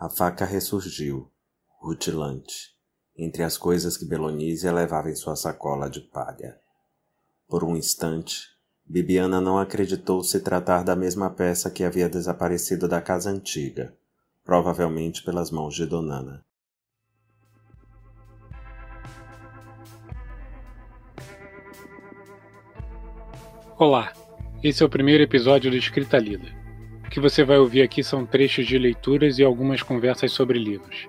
A faca ressurgiu, rutilante, entre as coisas que Belonísia levava em sua sacola de palha. Por um instante, Bibiana não acreditou se tratar da mesma peça que havia desaparecido da casa antiga, provavelmente pelas mãos de Donana. Olá, esse é o primeiro episódio do Escrita Lida. O que você vai ouvir aqui são trechos de leituras e algumas conversas sobre livros.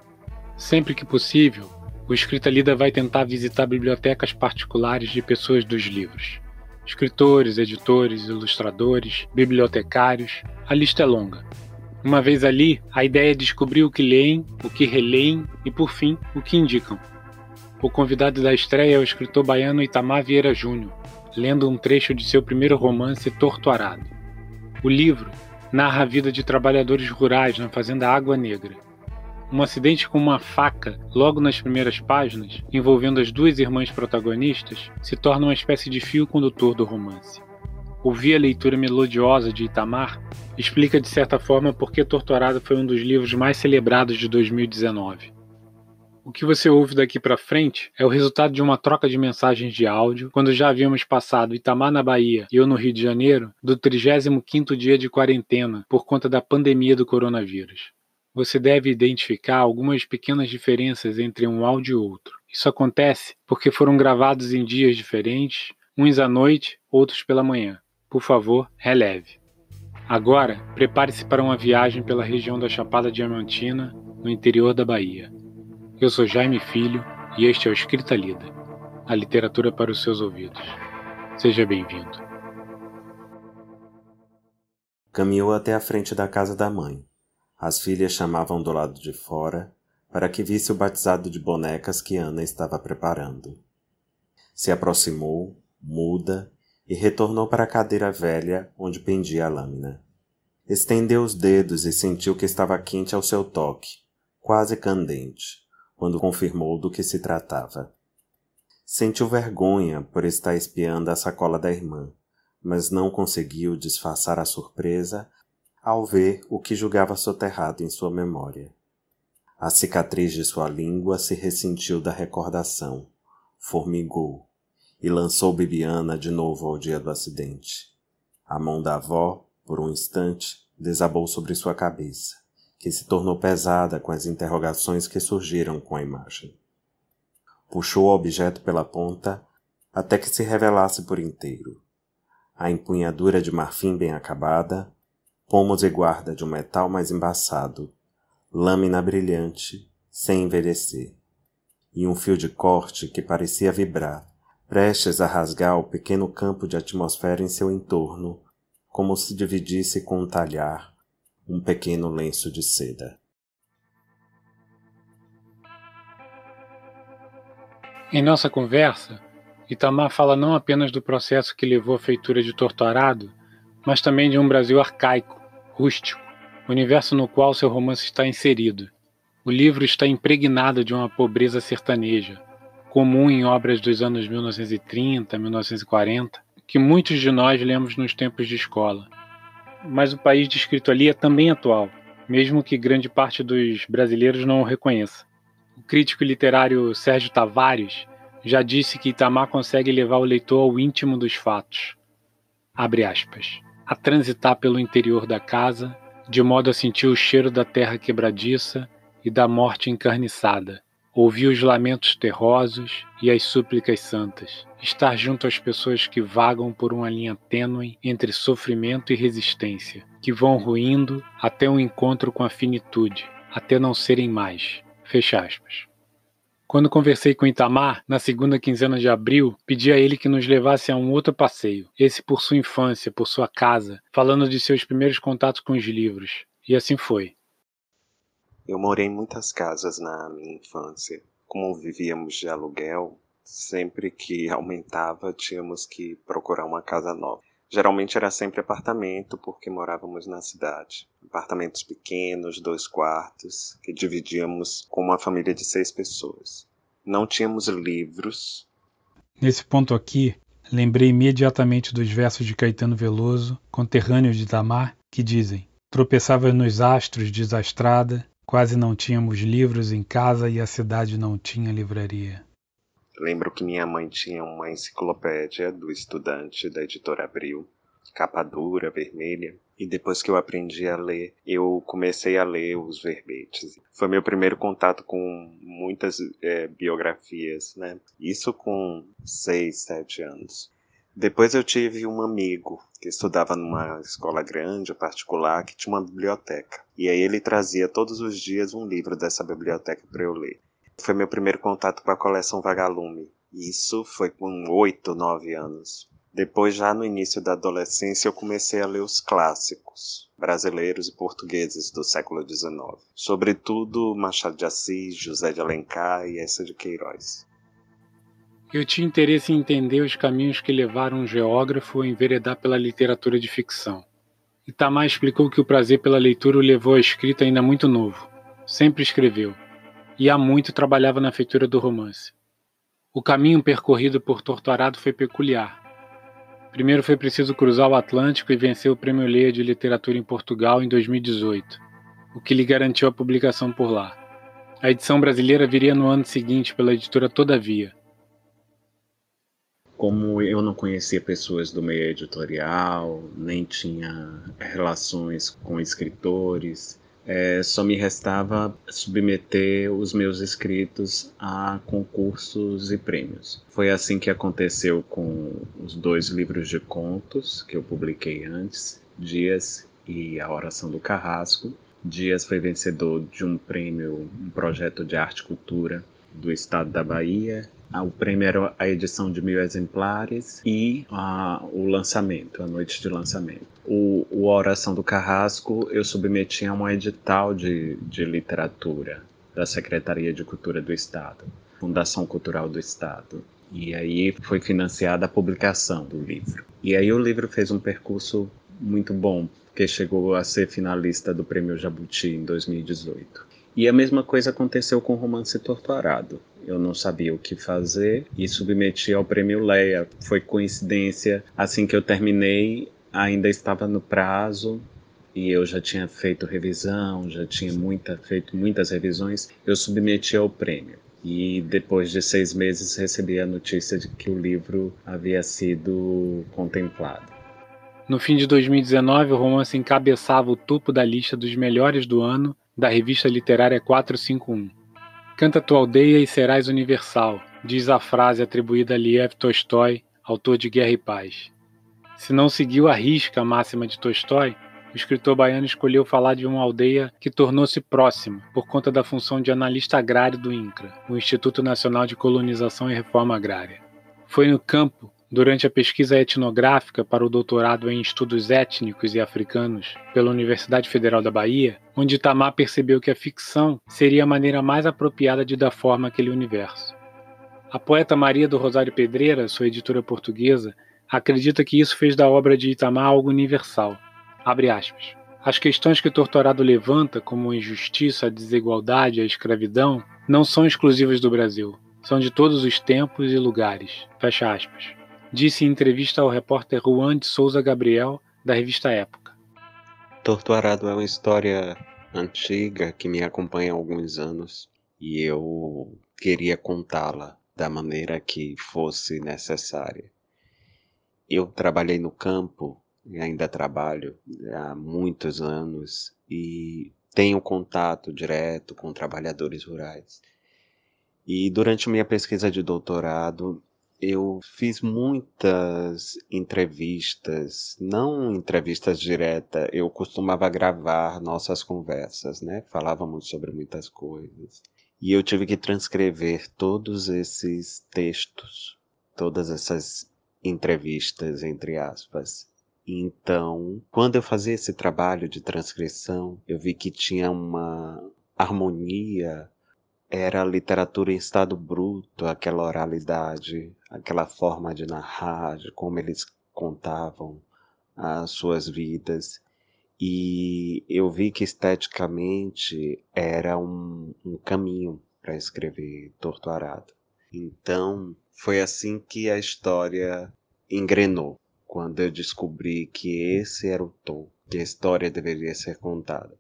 Sempre que possível, o Escrita Lida vai tentar visitar bibliotecas particulares de pessoas dos livros. Escritores, editores, ilustradores, bibliotecários, a lista é longa. Uma vez ali, a ideia é descobrir o que leem, o que releem e, por fim, o que indicam. O convidado da estreia é o escritor baiano Itamar Vieira Júnior, lendo um trecho de seu primeiro romance Torto Arado. O livro narra a vida de trabalhadores rurais na fazenda Água Negra. Um acidente com uma faca, logo nas primeiras páginas, envolvendo as duas irmãs protagonistas, se torna uma espécie de fio condutor do romance. Ouvir a leitura melodiosa de Itamar explica de certa forma por que Torturado foi um dos livros mais celebrados de 2019. O que você ouve daqui para frente é o resultado de uma troca de mensagens de áudio, quando já havíamos passado Itamar na Bahia e eu no Rio de Janeiro, do 35º dia de quarentena por conta da pandemia do coronavírus. Você deve identificar algumas pequenas diferenças entre um áudio e outro. Isso acontece porque foram gravados em dias diferentes, uns à noite, outros pela manhã. Por favor, releve. Agora, prepare-se para uma viagem pela região da Chapada Diamantina, no interior da Bahia. Eu sou Jaime Filho e este é o Escrita Lida, a literatura para os seus ouvidos. Seja bem-vindo. Caminhou até a frente da casa da mãe. As filhas chamavam do lado de fora para que visse o batizado de bonecas que Ana estava preparando. Se aproximou, muda, e retornou para a cadeira velha onde pendia a lâmina. Estendeu os dedos e sentiu que estava quente ao seu toque, quase candente quando confirmou do que se tratava. Sentiu vergonha por estar espiando a sacola da irmã, mas não conseguiu disfarçar a surpresa ao ver o que julgava soterrado em sua memória. A cicatriz de sua língua se ressentiu da recordação, formigou e lançou Bibiana de novo ao dia do acidente. A mão da avó, por um instante, desabou sobre sua cabeça que se tornou pesada com as interrogações que surgiram com a imagem. Puxou o objeto pela ponta até que se revelasse por inteiro. A empunhadura de marfim bem acabada, pomos e guarda de um metal mais embaçado, lâmina brilhante, sem envelhecer, e um fio de corte que parecia vibrar, prestes a rasgar o pequeno campo de atmosfera em seu entorno, como se dividisse com um talhar um pequeno lenço de seda. Em nossa conversa, Itamar fala não apenas do processo que levou à feitura de Torturado, mas também de um Brasil arcaico, rústico, universo no qual seu romance está inserido. O livro está impregnado de uma pobreza sertaneja, comum em obras dos anos 1930, 1940, que muitos de nós lemos nos tempos de escola mas o país descrito ali é também atual, mesmo que grande parte dos brasileiros não o reconheça. O crítico literário Sérgio Tavares já disse que Itamar consegue levar o leitor ao íntimo dos fatos. Abre aspas. A transitar pelo interior da casa, de modo a sentir o cheiro da terra quebradiça e da morte encarniçada, ouvir os lamentos terrosos e as súplicas santas, estar junto às pessoas que vagam por uma linha tênue entre sofrimento e resistência, que vão ruindo até um encontro com a finitude, até não serem mais. Fecha aspas. Quando conversei com Itamar, na segunda quinzena de abril, pedi a ele que nos levasse a um outro passeio, esse por sua infância, por sua casa, falando de seus primeiros contatos com os livros. E assim foi. Eu morei em muitas casas na minha infância. Como vivíamos de aluguel, sempre que aumentava tínhamos que procurar uma casa nova. Geralmente era sempre apartamento, porque morávamos na cidade. Apartamentos pequenos, dois quartos, que dividíamos com uma família de seis pessoas. Não tínhamos livros. Nesse ponto aqui, lembrei imediatamente dos versos de Caetano Veloso, conterrâneo de Itamar, que dizem: Tropeçava nos astros desastrada, Quase não tínhamos livros em casa e a cidade não tinha livraria. Lembro que minha mãe tinha uma enciclopédia do estudante da editora Abril, capa dura, vermelha, e depois que eu aprendi a ler, eu comecei a ler os verbetes. Foi meu primeiro contato com muitas é, biografias, né? Isso com seis, sete anos. Depois eu tive um amigo que estudava numa escola grande, particular, que tinha uma biblioteca. E aí ele trazia todos os dias um livro dessa biblioteca para eu ler. Foi meu primeiro contato com a coleção Vagalume. Isso foi com oito, nove anos. Depois, já no início da adolescência, eu comecei a ler os clássicos brasileiros e portugueses do século XIX, sobretudo Machado de Assis, José de Alencar e essa de Queiroz. Eu tinha interesse em entender os caminhos que levaram um geógrafo a enveredar pela literatura de ficção. Itamar explicou que o prazer pela leitura o levou à escrita ainda muito novo. Sempre escreveu, e há muito trabalhava na feitura do romance. O caminho percorrido por Torturado foi peculiar. Primeiro foi preciso cruzar o Atlântico e vencer o Prêmio Leia de Literatura em Portugal em 2018, o que lhe garantiu a publicação por lá. A edição brasileira viria no ano seguinte pela editora Todavia. Como eu não conhecia pessoas do meio editorial, nem tinha relações com escritores, é, só me restava submeter os meus escritos a concursos e prêmios. Foi assim que aconteceu com os dois livros de contos que eu publiquei antes, Dias e A Oração do Carrasco. Dias foi vencedor de um prêmio, um projeto de arte e cultura do estado da Bahia o prêmio era a edição de mil exemplares e a, o lançamento, a noite de lançamento. O, o Oração do Carrasco eu submeti a um edital de, de literatura da Secretaria de Cultura do Estado, Fundação Cultural do Estado. E aí foi financiada a publicação do livro. E aí o livro fez um percurso muito bom, porque chegou a ser finalista do Prêmio Jabuti em 2018. E a mesma coisa aconteceu com o romance Torturado. Eu não sabia o que fazer e submeti ao prêmio Leia. Foi coincidência, assim que eu terminei, ainda estava no prazo e eu já tinha feito revisão, já tinha muita, feito muitas revisões, eu submeti ao prêmio. E depois de seis meses recebi a notícia de que o livro havia sido contemplado. No fim de 2019, o romance encabeçava o topo da lista dos melhores do ano da revista literária 451. Canta tua aldeia e serás universal, diz a frase atribuída a Liev Tolstói, autor de Guerra e Paz. Se não seguiu a risca máxima de Tolstói, o escritor baiano escolheu falar de uma aldeia que tornou-se próxima por conta da função de analista agrário do INCRA, o Instituto Nacional de Colonização e Reforma Agrária. Foi no campo Durante a pesquisa etnográfica para o doutorado em estudos étnicos e africanos pela Universidade Federal da Bahia, onde Itamar percebeu que a ficção seria a maneira mais apropriada de dar forma àquele universo. A poeta Maria do Rosário Pedreira, sua editora portuguesa, acredita que isso fez da obra de Itamar algo universal. As questões que o Torturado levanta, como a injustiça, a desigualdade, a escravidão, não são exclusivas do Brasil. São de todos os tempos e lugares. Fecha aspas disse em entrevista ao repórter Juan de Souza Gabriel, da revista Época. Torturado é uma história antiga que me acompanha há alguns anos e eu queria contá-la da maneira que fosse necessária. Eu trabalhei no campo e ainda trabalho há muitos anos e tenho contato direto com trabalhadores rurais. E durante minha pesquisa de doutorado, eu fiz muitas entrevistas, não entrevistas diretas, eu costumava gravar nossas conversas, né? Falávamos sobre muitas coisas. E eu tive que transcrever todos esses textos, todas essas entrevistas, entre aspas. Então, quando eu fazia esse trabalho de transcrição, eu vi que tinha uma harmonia era literatura em estado bruto, aquela oralidade, aquela forma de narrar, de como eles contavam as suas vidas. E eu vi que esteticamente era um, um caminho para escrever Torto Arado. Então, foi assim que a história engrenou, quando eu descobri que esse era o tom, que a história deveria ser contada.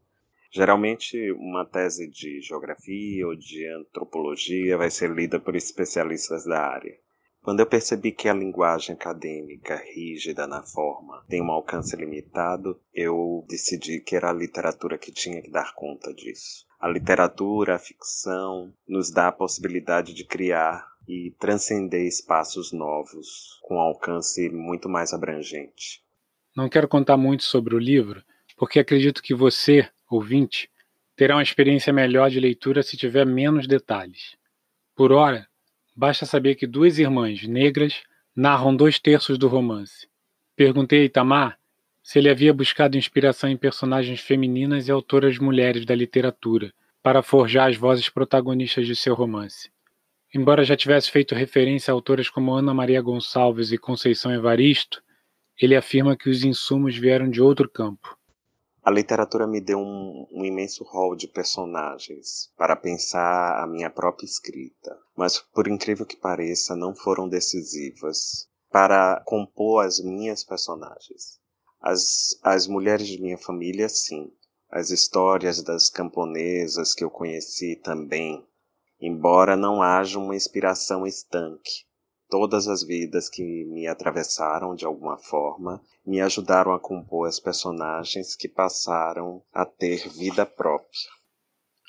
Geralmente, uma tese de geografia ou de antropologia vai ser lida por especialistas da área. Quando eu percebi que a linguagem acadêmica rígida na forma tem um alcance limitado, eu decidi que era a literatura que tinha que dar conta disso. A literatura, a ficção, nos dá a possibilidade de criar e transcender espaços novos com alcance muito mais abrangente. Não quero contar muito sobre o livro, porque acredito que você, ouvinte, terá uma experiência melhor de leitura se tiver menos detalhes. Por ora, basta saber que duas irmãs negras narram dois terços do romance. Perguntei a Itamar se ele havia buscado inspiração em personagens femininas e autoras mulheres da literatura para forjar as vozes protagonistas de seu romance. Embora já tivesse feito referência a autoras como Ana Maria Gonçalves e Conceição Evaristo, ele afirma que os insumos vieram de outro campo. A literatura me deu um, um, imenso rol de personagens para pensar a minha própria escrita, mas por incrível que pareça, não foram decisivas para compor as minhas personagens. As, as mulheres de minha família, sim. As histórias das camponesas que eu conheci também, embora não haja uma inspiração estanque. Todas as vidas que me atravessaram de alguma forma me ajudaram a compor as personagens que passaram a ter vida própria.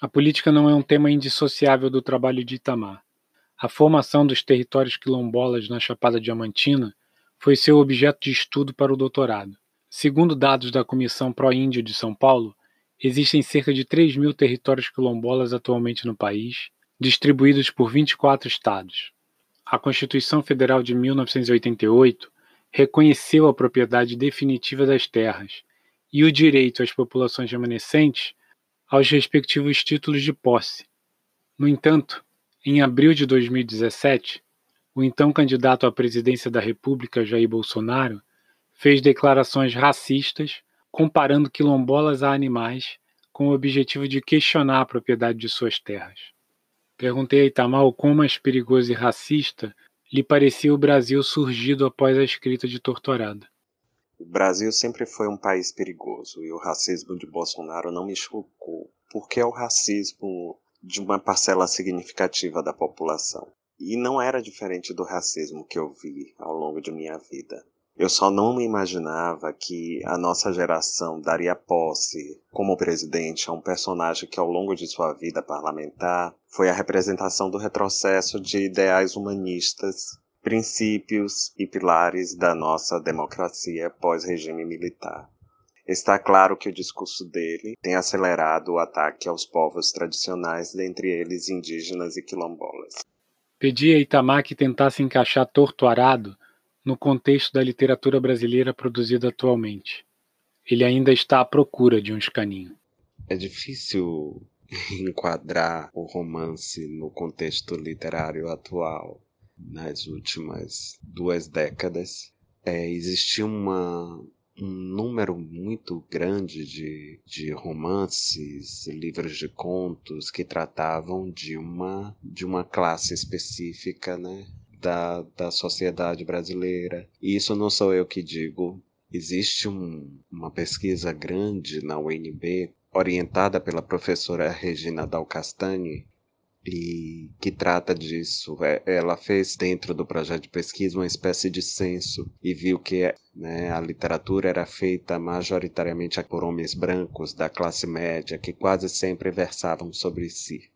A política não é um tema indissociável do trabalho de Itamar. A formação dos territórios quilombolas na Chapada Diamantina foi seu objeto de estudo para o doutorado. Segundo dados da Comissão Pró-Índio de São Paulo, existem cerca de 3 mil territórios quilombolas atualmente no país, distribuídos por 24 estados a Constituição Federal de 1988 reconheceu a propriedade definitiva das terras e o direito às populações remanescentes aos respectivos títulos de posse. No entanto, em abril de 2017, o então candidato à presidência da República, Jair Bolsonaro, fez declarações racistas comparando quilombolas a animais com o objetivo de questionar a propriedade de suas terras. Perguntei a Itamar o quão mais perigoso e racista lhe parecia o Brasil surgido após a escrita de Torturada. O Brasil sempre foi um país perigoso e o racismo de Bolsonaro não me chocou, porque é o racismo de uma parcela significativa da população. E não era diferente do racismo que eu vi ao longo de minha vida. Eu só não me imaginava que a nossa geração daria posse como presidente a um personagem que, ao longo de sua vida parlamentar, foi a representação do retrocesso de ideais humanistas, princípios e pilares da nossa democracia pós-regime militar. Está claro que o discurso dele tem acelerado o ataque aos povos tradicionais, dentre eles indígenas e quilombolas. Pedi a Itamar que tentasse encaixar Torturado no contexto da literatura brasileira produzida atualmente. Ele ainda está à procura de um escaninho. É difícil enquadrar o romance no contexto literário atual. Nas últimas duas décadas, é, existiu uma, um número muito grande de, de romances, livros de contos que tratavam de uma, de uma classe específica, né? Da, da sociedade brasileira. E isso não sou eu que digo. Existe um, uma pesquisa grande na UNB, orientada pela professora Regina Dal Castagni, e que trata disso. É, ela fez dentro do projeto de pesquisa uma espécie de censo e viu que né, a literatura era feita majoritariamente por homens brancos da classe média que quase sempre versavam sobre si.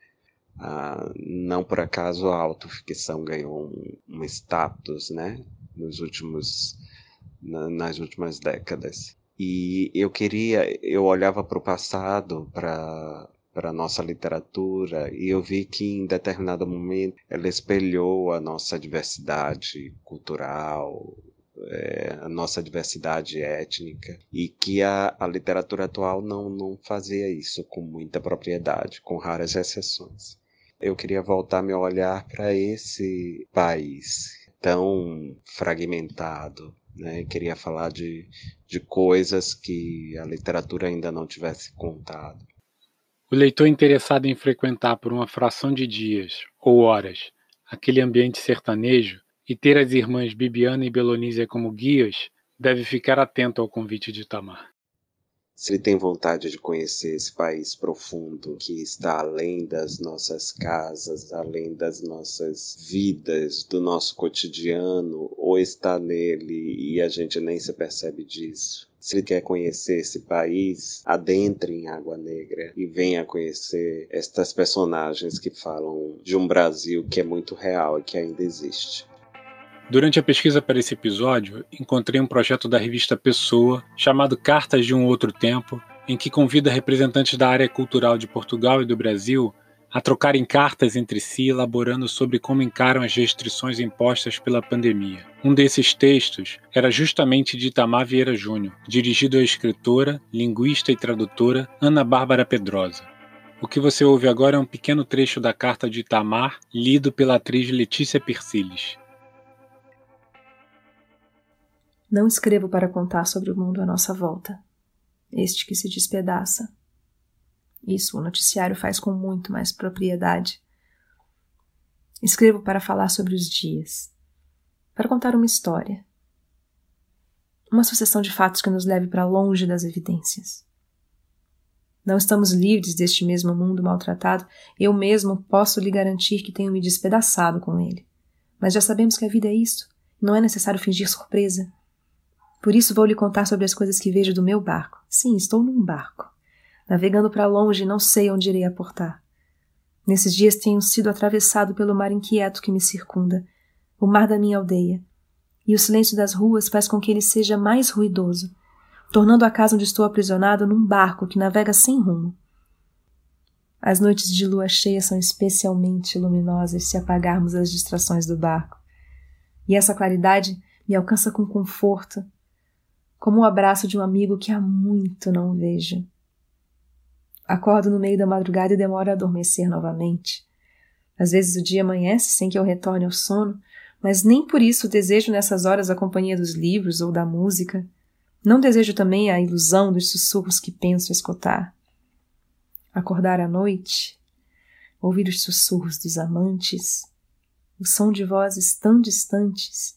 Ah, não por acaso a autoficção ganhou um, um status, né, nos últimos, na, nas últimas décadas. E eu queria, eu olhava para o passado, para para a nossa literatura e eu vi que em determinado momento ela espelhou a nossa diversidade cultural, é, a nossa diversidade étnica e que a, a literatura atual não, não fazia isso com muita propriedade, com raras exceções eu queria voltar meu olhar para esse país tão fragmentado. Né? Queria falar de, de coisas que a literatura ainda não tivesse contado. O leitor interessado em frequentar por uma fração de dias ou horas aquele ambiente sertanejo e ter as irmãs Bibiana e Belonísia como guias deve ficar atento ao convite de Tamar. Se ele tem vontade de conhecer esse país profundo que está além das nossas casas, além das nossas vidas, do nosso cotidiano, ou está nele e a gente nem se percebe disso. Se ele quer conhecer esse país, adentre em Água Negra e venha conhecer estas personagens que falam de um Brasil que é muito real e que ainda existe. Durante a pesquisa para esse episódio, encontrei um projeto da revista Pessoa, chamado Cartas de um Outro Tempo, em que convida representantes da área cultural de Portugal e do Brasil a trocarem cartas entre si, elaborando sobre como encaram as restrições impostas pela pandemia. Um desses textos era justamente de Itamar Vieira Júnior, dirigido à escritora, linguista e tradutora Ana Bárbara Pedrosa. O que você ouve agora é um pequeno trecho da carta de Itamar, lido pela atriz Letícia Persiles. Não escrevo para contar sobre o mundo à nossa volta, este que se despedaça. Isso o noticiário faz com muito mais propriedade. Escrevo para falar sobre os dias, para contar uma história, uma sucessão de fatos que nos leve para longe das evidências. Não estamos livres deste mesmo mundo maltratado, eu mesmo posso lhe garantir que tenho me despedaçado com ele. Mas já sabemos que a vida é isto, não é necessário fingir surpresa. Por isso vou lhe contar sobre as coisas que vejo do meu barco. Sim, estou num barco. Navegando para longe não sei onde irei aportar. Nesses dias tenho sido atravessado pelo mar inquieto que me circunda, o mar da minha aldeia. E o silêncio das ruas faz com que ele seja mais ruidoso, tornando a casa onde estou aprisionado num barco que navega sem rumo. As noites de lua cheia são especialmente luminosas se apagarmos as distrações do barco. E essa claridade me alcança com conforto, como o abraço de um amigo que há muito não vejo. Acordo no meio da madrugada e demoro a adormecer novamente. Às vezes o dia amanhece sem que eu retorne ao sono, mas nem por isso desejo nessas horas a companhia dos livros ou da música. Não desejo também a ilusão dos sussurros que penso escutar. Acordar à noite, ouvir os sussurros dos amantes, o som de vozes tão distantes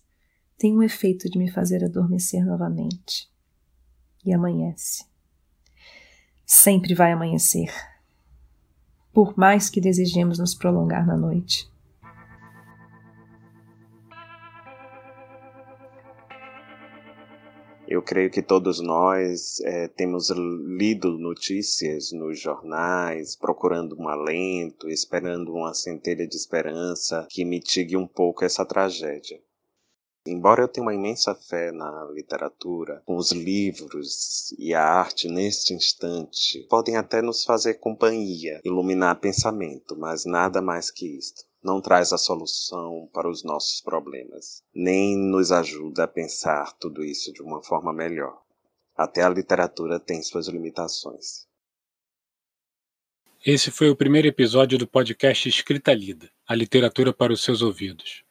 tem um efeito de me fazer adormecer novamente. E amanhece. Sempre vai amanhecer. Por mais que desejemos nos prolongar na noite. Eu creio que todos nós é, temos lido notícias nos jornais, procurando um alento, esperando uma centelha de esperança que mitigue um pouco essa tragédia. Embora eu tenha uma imensa fé na literatura, os livros e a arte neste instante podem até nos fazer companhia, iluminar pensamento, mas nada mais que isto. Não traz a solução para os nossos problemas, nem nos ajuda a pensar tudo isso de uma forma melhor. Até a literatura tem suas limitações. Esse foi o primeiro episódio do podcast Escrita Lida, a literatura para os seus ouvidos.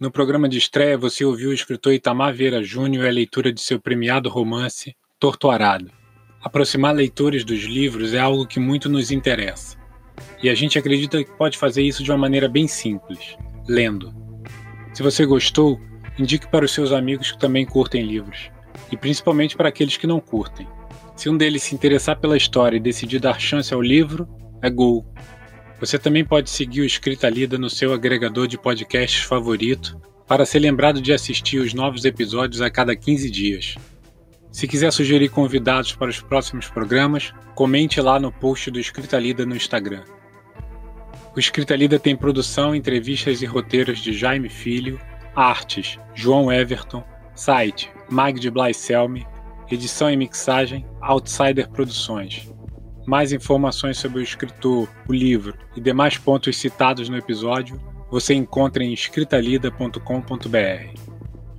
No programa de estreia, você ouviu o escritor Itamar Vieira Júnior e a leitura de seu premiado romance Torturado. Aproximar leitores dos livros é algo que muito nos interessa. E a gente acredita que pode fazer isso de uma maneira bem simples, lendo. Se você gostou, indique para os seus amigos que também curtem livros, e principalmente para aqueles que não curtem. Se um deles se interessar pela história e decidir dar chance ao livro, é gol. Você também pode seguir o Escrita Lida no seu agregador de podcasts favorito para ser lembrado de assistir os novos episódios a cada 15 dias. Se quiser sugerir convidados para os próximos programas, comente lá no post do Escrita Lida no Instagram. O Escrita Lida tem produção, entrevistas e roteiros de Jaime Filho, artes João Everton, site Mag de Blaiselme, edição e mixagem Outsider Produções. Mais informações sobre o escritor, o livro e demais pontos citados no episódio você encontra em escritalida.com.br.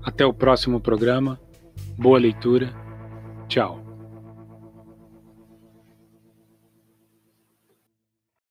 Até o próximo programa. Boa leitura. Tchau.